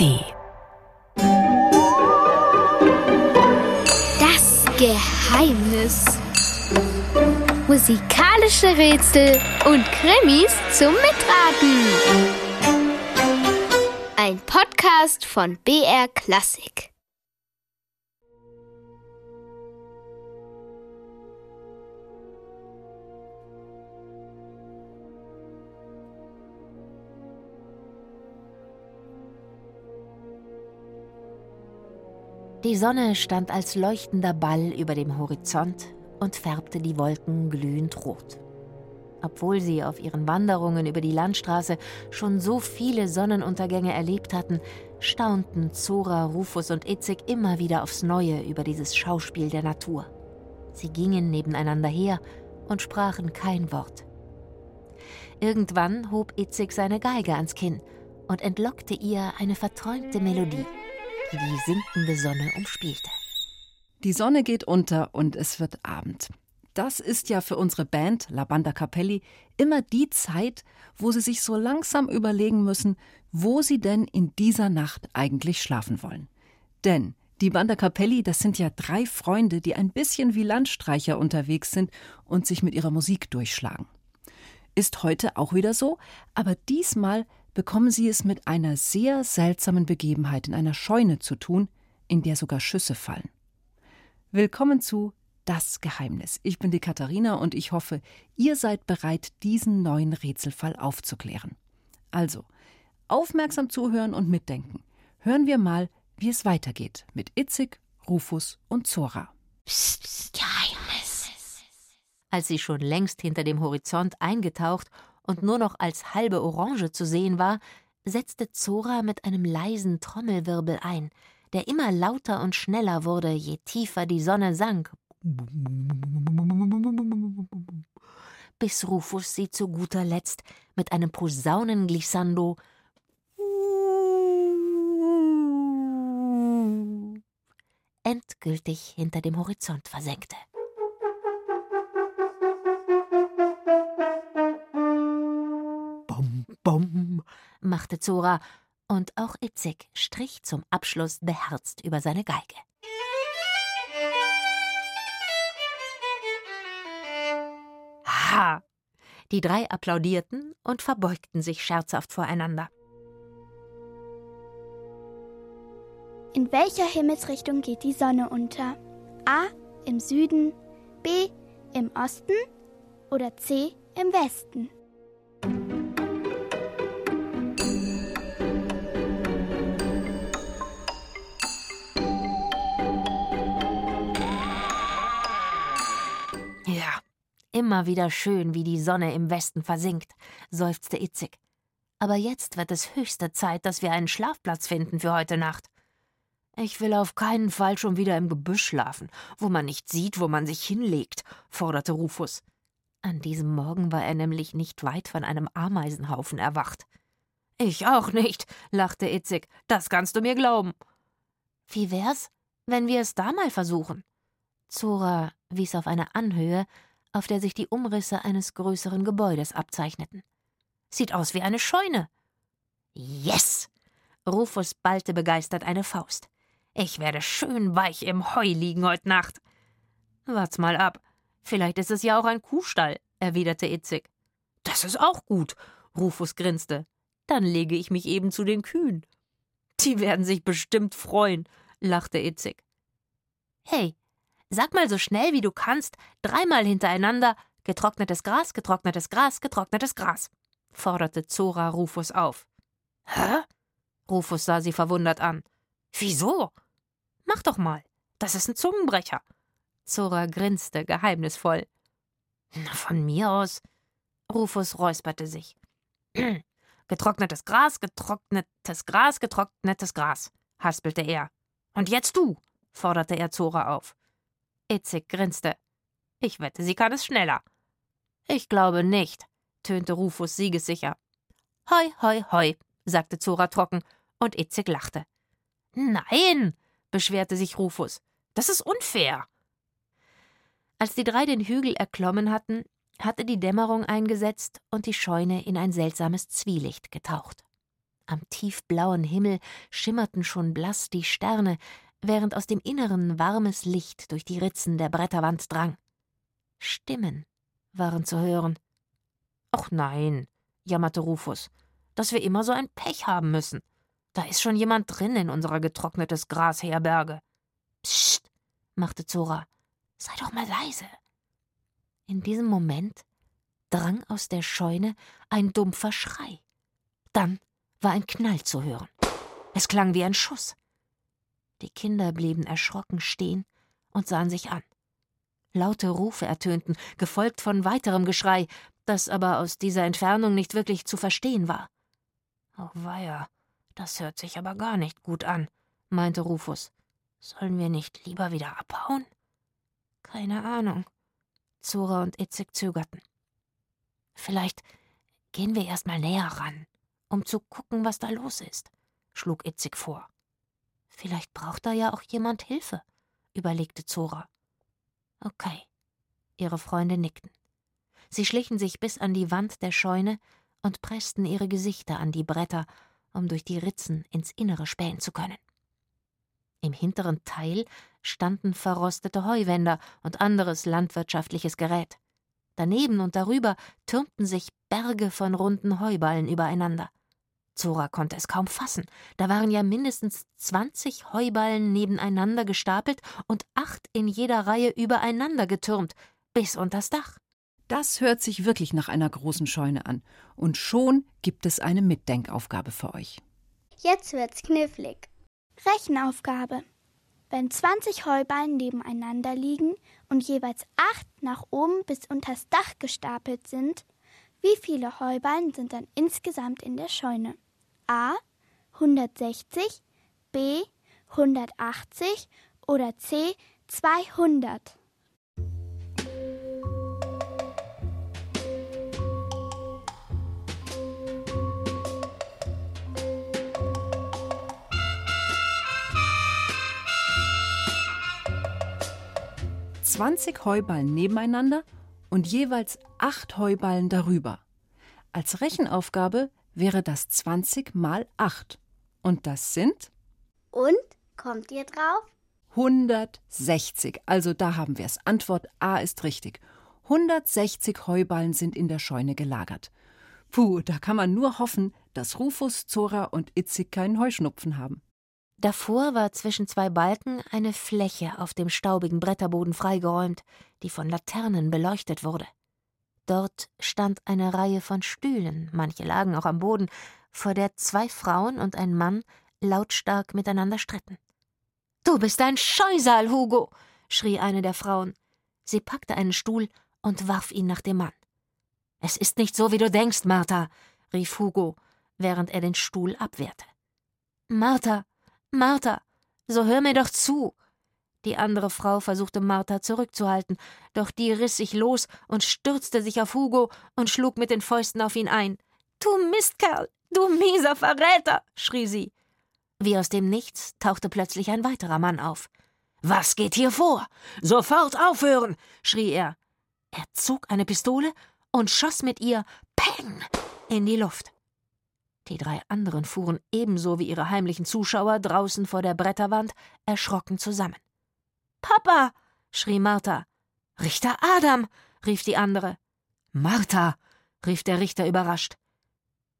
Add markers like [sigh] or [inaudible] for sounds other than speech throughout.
Melodie. Das Geheimnis. Musikalische Rätsel und Krimis zum Mitraten. Ein Podcast von BR Klassik. Die Sonne stand als leuchtender Ball über dem Horizont und färbte die Wolken glühend rot. Obwohl sie auf ihren Wanderungen über die Landstraße schon so viele Sonnenuntergänge erlebt hatten, staunten Zora, Rufus und Itzig immer wieder aufs Neue über dieses Schauspiel der Natur. Sie gingen nebeneinander her und sprachen kein Wort. Irgendwann hob Itzig seine Geige ans Kinn und entlockte ihr eine verträumte Melodie die sinkende Sonne umspielte. Die Sonne geht unter und es wird Abend. Das ist ja für unsere Band La Banda Capelli immer die Zeit, wo sie sich so langsam überlegen müssen, wo sie denn in dieser Nacht eigentlich schlafen wollen. Denn die Banda Capelli, das sind ja drei Freunde, die ein bisschen wie Landstreicher unterwegs sind und sich mit ihrer Musik durchschlagen. Ist heute auch wieder so, aber diesmal bekommen sie es mit einer sehr seltsamen Begebenheit in einer Scheune zu tun, in der sogar Schüsse fallen. Willkommen zu Das Geheimnis. Ich bin die Katharina und ich hoffe, ihr seid bereit, diesen neuen Rätselfall aufzuklären. Also, aufmerksam zuhören und mitdenken. Hören wir mal, wie es weitergeht mit Itzig, Rufus und Zora. Psst, Geheimnis. Als sie schon längst hinter dem Horizont eingetaucht und nur noch als halbe Orange zu sehen war, setzte Zora mit einem leisen Trommelwirbel ein, der immer lauter und schneller wurde, je tiefer die Sonne sank. Bis Rufus sie zu guter Letzt mit einem Posaunenglissando endgültig hinter dem Horizont versenkte. Machte Zora, und auch Itzig strich zum Abschluss beherzt über seine Geige. Ha! Die drei applaudierten und verbeugten sich scherzhaft voreinander. In welcher Himmelsrichtung geht die Sonne unter? A. Im Süden, B. Im Osten oder C. Im Westen? Immer wieder schön, wie die Sonne im Westen versinkt, seufzte Itzig. Aber jetzt wird es höchste Zeit, dass wir einen Schlafplatz finden für heute Nacht. Ich will auf keinen Fall schon wieder im Gebüsch schlafen, wo man nicht sieht, wo man sich hinlegt, forderte Rufus. An diesem Morgen war er nämlich nicht weit von einem Ameisenhaufen erwacht. Ich auch nicht, lachte Itzig, das kannst du mir glauben. Wie wär's, wenn wir es da mal versuchen? Zora wies auf eine Anhöhe, auf der sich die Umrisse eines größeren Gebäudes abzeichneten. Sieht aus wie eine Scheune. Yes! Rufus ballte begeistert eine Faust. Ich werde schön weich im Heu liegen heute Nacht. Wart's mal ab. Vielleicht ist es ja auch ein Kuhstall, erwiderte Itzig. Das ist auch gut, Rufus grinste. Dann lege ich mich eben zu den Kühen. Die werden sich bestimmt freuen, lachte Itzig. Hey, Sag mal so schnell wie du kannst, dreimal hintereinander getrocknetes Gras, getrocknetes Gras, getrocknetes Gras, forderte Zora Rufus auf. Hä? Rufus sah sie verwundert an. Wieso? Mach doch mal. Das ist ein Zungenbrecher. Zora grinste geheimnisvoll. Na, von mir aus. Rufus räusperte sich. [clears throat] getrocknetes Gras, getrocknetes Gras, getrocknetes Gras, haspelte er. Und jetzt du, forderte er Zora auf. Itzig grinste. Ich wette, sie kann es schneller. Ich glaube nicht, tönte Rufus siegessicher. Hoi, hoi, hoi, sagte Zora trocken, und Itzig lachte. Nein, beschwerte sich Rufus. Das ist unfair. Als die drei den Hügel erklommen hatten, hatte die Dämmerung eingesetzt und die Scheune in ein seltsames Zwielicht getaucht. Am tiefblauen Himmel schimmerten schon blass die Sterne, während aus dem Inneren warmes Licht durch die Ritzen der Bretterwand drang. Stimmen waren zu hören. Ach nein, jammerte Rufus, dass wir immer so ein Pech haben müssen. Da ist schon jemand drin in unserer getrocknetes Grasherberge. Psst, machte Zora. Sei doch mal leise. In diesem Moment drang aus der Scheune ein dumpfer Schrei. Dann war ein Knall zu hören. Es klang wie ein Schuss. Die Kinder blieben erschrocken stehen und sahen sich an. Laute Rufe ertönten, gefolgt von weiterem Geschrei, das aber aus dieser Entfernung nicht wirklich zu verstehen war. Oh weia, das hört sich aber gar nicht gut an, meinte Rufus. Sollen wir nicht lieber wieder abhauen? Keine Ahnung. Zora und Itzig zögerten. Vielleicht gehen wir erst mal näher ran, um zu gucken, was da los ist, schlug Itzig vor. Vielleicht braucht da ja auch jemand Hilfe, überlegte Zora. Okay. Ihre Freunde nickten. Sie schlichen sich bis an die Wand der Scheune und pressten ihre Gesichter an die Bretter, um durch die Ritzen ins Innere spähen zu können. Im hinteren Teil standen verrostete Heuwänder und anderes landwirtschaftliches Gerät. Daneben und darüber türmten sich Berge von runden Heuballen übereinander. Zora konnte es kaum fassen. Da waren ja mindestens zwanzig Heuballen nebeneinander gestapelt und acht in jeder Reihe übereinander getürmt, bis unters Dach. Das hört sich wirklich nach einer großen Scheune an. Und schon gibt es eine Mitdenkaufgabe für euch. Jetzt wird's knifflig. Rechenaufgabe. Wenn 20 Heuballen nebeneinander liegen und jeweils acht nach oben bis unters Dach gestapelt sind, wie viele Heuballen sind dann insgesamt in der Scheune? A 160, B 180 oder C 200? Zwanzig Heuballen nebeneinander und jeweils acht Heuballen darüber. Als Rechenaufgabe wäre das 20 mal 8. Und das sind? Und? Kommt ihr drauf? 160. Also da haben wir es. Antwort A ist richtig. 160 Heuballen sind in der Scheune gelagert. Puh, da kann man nur hoffen, dass Rufus, Zora und Itzig keinen Heuschnupfen haben. Davor war zwischen zwei Balken eine Fläche auf dem staubigen Bretterboden freigeräumt, die von Laternen beleuchtet wurde. Dort stand eine Reihe von Stühlen, manche lagen auch am Boden, vor der zwei Frauen und ein Mann lautstark miteinander stritten. Du bist ein Scheusal, Hugo, schrie eine der Frauen. Sie packte einen Stuhl und warf ihn nach dem Mann. Es ist nicht so, wie du denkst, Martha, rief Hugo, während er den Stuhl abwehrte. Martha, Martha, so hör mir doch zu. Die andere Frau versuchte Martha zurückzuhalten, doch die riss sich los und stürzte sich auf Hugo und schlug mit den Fäusten auf ihn ein. Du Mistkerl, du mieser Verräter, schrie sie. Wie aus dem Nichts tauchte plötzlich ein weiterer Mann auf. Was geht hier vor? Sofort aufhören, schrie er. Er zog eine Pistole und schoss mit ihr Peng in die Luft. Die drei anderen fuhren ebenso wie ihre heimlichen Zuschauer draußen vor der Bretterwand erschrocken zusammen. Papa! schrie Martha. Richter Adam! rief die andere. Martha! rief der Richter überrascht.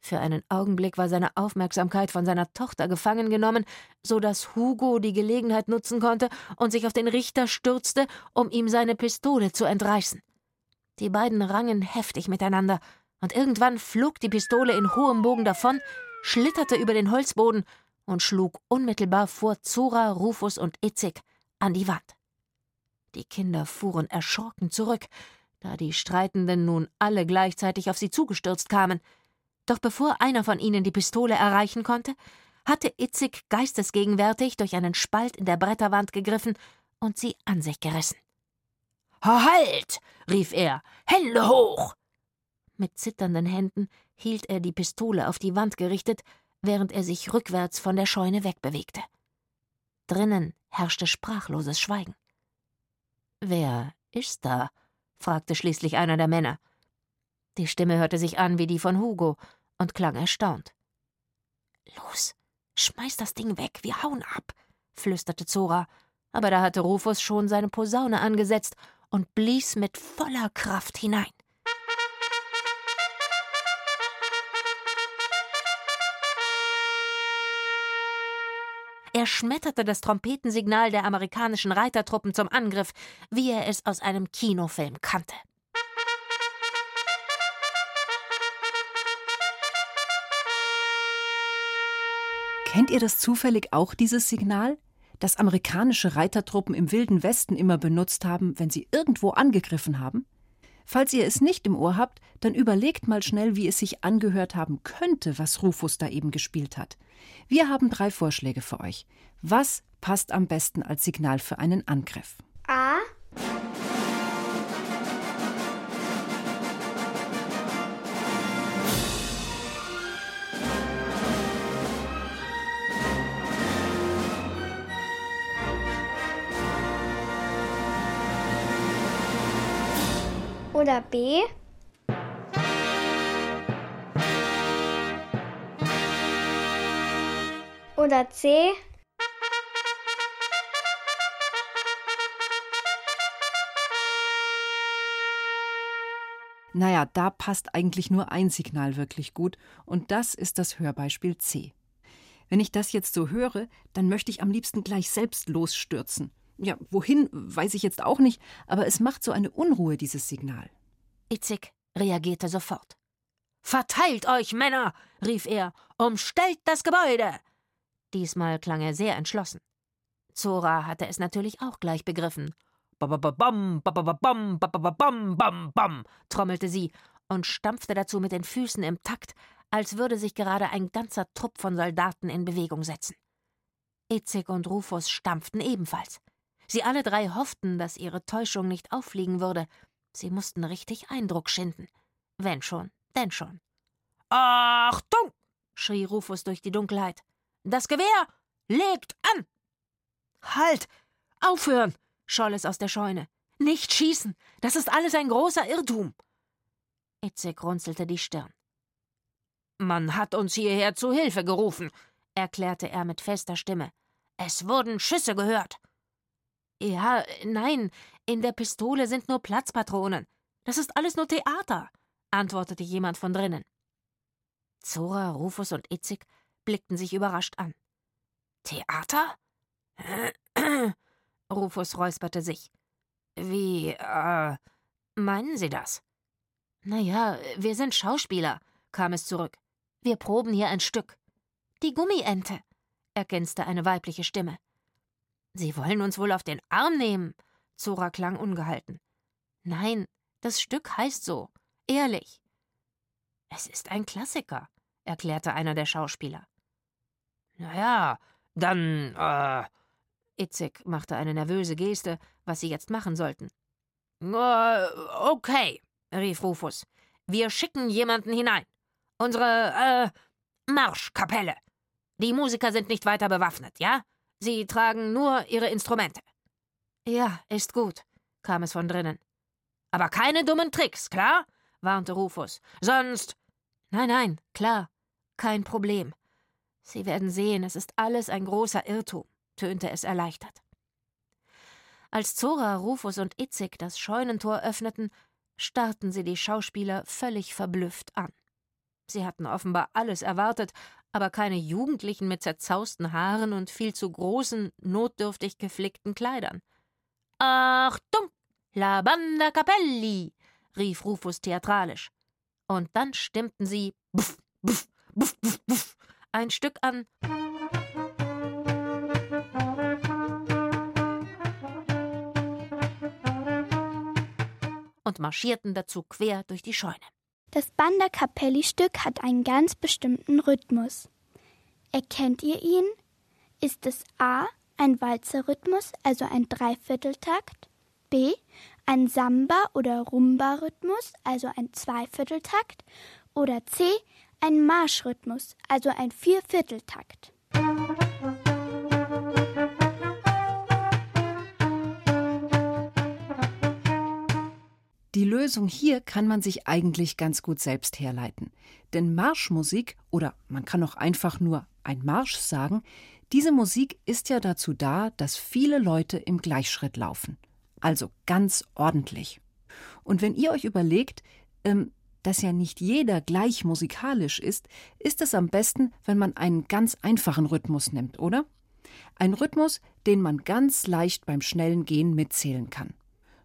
Für einen Augenblick war seine Aufmerksamkeit von seiner Tochter gefangen genommen, so dass Hugo die Gelegenheit nutzen konnte und sich auf den Richter stürzte, um ihm seine Pistole zu entreißen. Die beiden rangen heftig miteinander, und irgendwann flog die Pistole in hohem Bogen davon, schlitterte über den Holzboden und schlug unmittelbar vor Zora, Rufus und Itzig an die Wand. Die Kinder fuhren erschrocken zurück, da die Streitenden nun alle gleichzeitig auf sie zugestürzt kamen. Doch bevor einer von ihnen die Pistole erreichen konnte, hatte Itzig geistesgegenwärtig durch einen Spalt in der Bretterwand gegriffen und sie an sich gerissen. Halt! rief er. Hände hoch! Mit zitternden Händen hielt er die Pistole auf die Wand gerichtet, während er sich rückwärts von der Scheune wegbewegte. Drinnen herrschte sprachloses Schweigen. Wer ist da? fragte schließlich einer der Männer. Die Stimme hörte sich an wie die von Hugo und klang erstaunt. Los, schmeiß das Ding weg, wir hauen ab, flüsterte Zora, aber da hatte Rufus schon seine Posaune angesetzt und blies mit voller Kraft hinein. Er schmetterte das Trompetensignal der amerikanischen Reitertruppen zum Angriff, wie er es aus einem Kinofilm kannte. Kennt ihr das zufällig auch, dieses Signal? Das amerikanische Reitertruppen im Wilden Westen immer benutzt haben, wenn sie irgendwo angegriffen haben? Falls ihr es nicht im Ohr habt, dann überlegt mal schnell, wie es sich angehört haben könnte, was Rufus da eben gespielt hat. Wir haben drei Vorschläge für euch. Was passt am besten als Signal für einen Angriff? A. Oder B. Oder C. Naja, da passt eigentlich nur ein Signal wirklich gut, und das ist das Hörbeispiel C. Wenn ich das jetzt so höre, dann möchte ich am liebsten gleich selbst losstürzen. Ja, wohin, weiß ich jetzt auch nicht, aber es macht so eine Unruhe, dieses Signal. Itzig reagierte sofort. Verteilt euch, Männer! rief er. Umstellt das Gebäude! Diesmal klang er sehr entschlossen. Zora hatte es natürlich auch gleich begriffen. Bababam, bababam, bababam, bam, bam, trommelte sie und stampfte dazu mit den Füßen im Takt, als würde sich gerade ein ganzer Trupp von Soldaten in Bewegung setzen. Itzig und Rufus stampften ebenfalls. Sie alle drei hofften, dass ihre Täuschung nicht auffliegen würde. Sie mussten richtig Eindruck schinden. Wenn schon, denn schon. Achtung! schrie Rufus durch die Dunkelheit. Das Gewehr legt an! Halt! Aufhören! scholl es aus der Scheune. Nicht schießen! Das ist alles ein großer Irrtum! Itzig runzelte die Stirn. Man hat uns hierher zu Hilfe gerufen, erklärte er mit fester Stimme. Es wurden Schüsse gehört. Ja, nein, in der Pistole sind nur Platzpatronen. Das ist alles nur Theater, antwortete jemand von drinnen. Zora, Rufus und Itzig blickten sich überrascht an. Theater? [clears throat] Rufus räusperte sich. Wie, äh, meinen Sie das? Na ja, wir sind Schauspieler, kam es zurück. Wir proben hier ein Stück. Die Gummiente, ergänzte eine weibliche Stimme. Sie wollen uns wohl auf den Arm nehmen. Zora klang ungehalten. Nein, das Stück heißt so. Ehrlich. Es ist ein Klassiker, erklärte einer der Schauspieler. Na ja, dann, äh. Itzig machte eine nervöse Geste, was sie jetzt machen sollten. Äh, okay, rief Rufus. Wir schicken jemanden hinein. Unsere, äh, Marschkapelle. Die Musiker sind nicht weiter bewaffnet, ja? Sie tragen nur ihre Instrumente. Ja, ist gut, kam es von drinnen. Aber keine dummen Tricks, klar? warnte Rufus. Sonst. Nein, nein, klar. Kein Problem. Sie werden sehen, es ist alles ein großer Irrtum, tönte es erleichtert. Als Zora, Rufus und Itzig das Scheunentor öffneten, starrten sie die Schauspieler völlig verblüfft an. Sie hatten offenbar alles erwartet, aber keine Jugendlichen mit zerzausten Haaren und viel zu großen, notdürftig geflickten Kleidern. Achtung! La Banda Capelli! rief Rufus theatralisch. Und dann stimmten sie buff, buff, buff, buff, buff, ein Stück an. und marschierten dazu quer durch die Scheune. Das Banda Capelli-Stück hat einen ganz bestimmten Rhythmus. Erkennt ihr ihn? Ist es A. ein Walzerrhythmus, also ein Dreivierteltakt? B. ein Samba- oder Rumba-Rhythmus, also ein Zweivierteltakt? Oder C. ein Marschrhythmus, also ein Viervierteltakt? Die Lösung hier kann man sich eigentlich ganz gut selbst herleiten. Denn Marschmusik, oder man kann auch einfach nur ein Marsch sagen, diese Musik ist ja dazu da, dass viele Leute im Gleichschritt laufen. Also ganz ordentlich. Und wenn ihr euch überlegt, ähm, dass ja nicht jeder gleich musikalisch ist, ist es am besten, wenn man einen ganz einfachen Rhythmus nimmt, oder? Ein Rhythmus, den man ganz leicht beim schnellen Gehen mitzählen kann.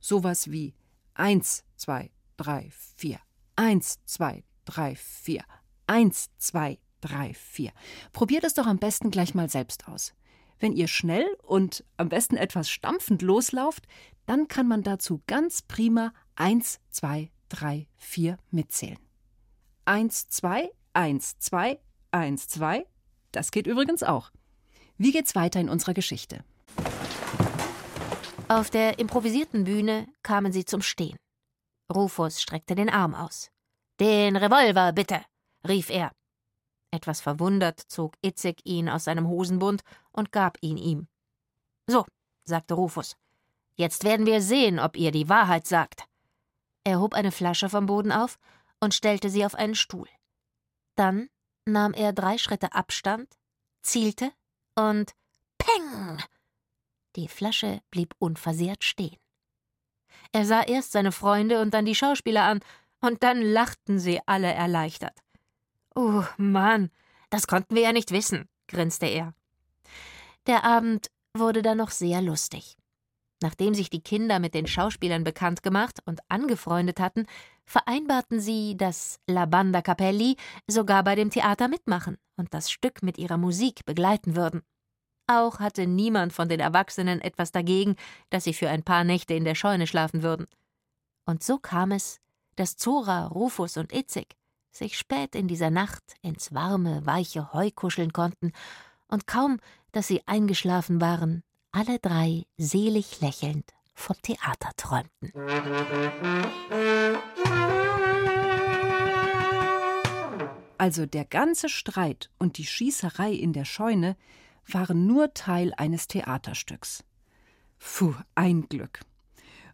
Sowas wie 1, 2, 3, 4, 1, 2, 3, 4, 1, 2, 3, 4. Probiert es doch am besten gleich mal selbst aus. Wenn ihr schnell und am besten etwas stampfend loslauft, dann kann man dazu ganz prima 1, 2, 3, 4 mitzählen. 1, 2, 1, 2, 1, 2. Das geht übrigens auch. Wie geht's weiter in unserer Geschichte? Auf der improvisierten Bühne kamen sie zum Stehen. Rufus streckte den Arm aus. Den Revolver, bitte, rief er. Etwas verwundert zog Itzig ihn aus seinem Hosenbund und gab ihn ihm. So, sagte Rufus. Jetzt werden wir sehen, ob ihr die Wahrheit sagt. Er hob eine Flasche vom Boden auf und stellte sie auf einen Stuhl. Dann nahm er drei Schritte Abstand, zielte und Peng! Die Flasche blieb unversehrt stehen. Er sah erst seine Freunde und dann die Schauspieler an, und dann lachten sie alle erleichtert. Oh Mann, das konnten wir ja nicht wissen, grinste er. Der Abend wurde dann noch sehr lustig. Nachdem sich die Kinder mit den Schauspielern bekannt gemacht und angefreundet hatten, vereinbarten sie, dass La Banda Capelli sogar bei dem Theater mitmachen und das Stück mit ihrer Musik begleiten würden. Auch hatte niemand von den Erwachsenen etwas dagegen, dass sie für ein paar Nächte in der Scheune schlafen würden. Und so kam es, dass Zora, Rufus und Itzig sich spät in dieser Nacht ins warme, weiche Heu kuscheln konnten, und kaum, dass sie eingeschlafen waren, alle drei selig lächelnd vom Theater träumten. Also der ganze Streit und die Schießerei in der Scheune waren nur Teil eines Theaterstücks. Puh, ein Glück.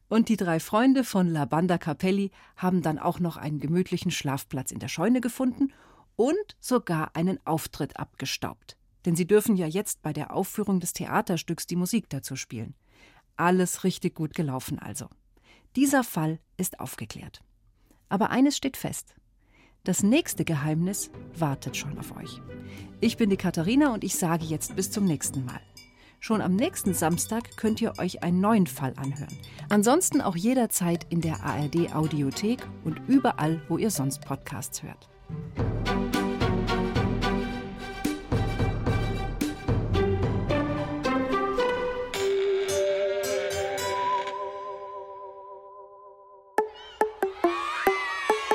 Und die drei Freunde von La Banda Capelli haben dann auch noch einen gemütlichen Schlafplatz in der Scheune gefunden und sogar einen Auftritt abgestaubt. Denn sie dürfen ja jetzt bei der Aufführung des Theaterstücks die Musik dazu spielen. Alles richtig gut gelaufen also. Dieser Fall ist aufgeklärt. Aber eines steht fest. Das nächste Geheimnis wartet schon auf euch. Ich bin die Katharina und ich sage jetzt bis zum nächsten Mal. Schon am nächsten Samstag könnt ihr euch einen neuen Fall anhören. Ansonsten auch jederzeit in der ARD Audiothek und überall, wo ihr sonst Podcasts hört.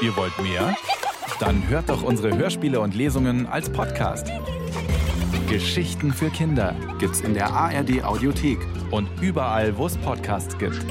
Ihr wollt mehr? Dann hört doch unsere Hörspiele und Lesungen als Podcast. Geschichten für Kinder gibt's in der ARD Audiothek und überall, wo es Podcasts gibt.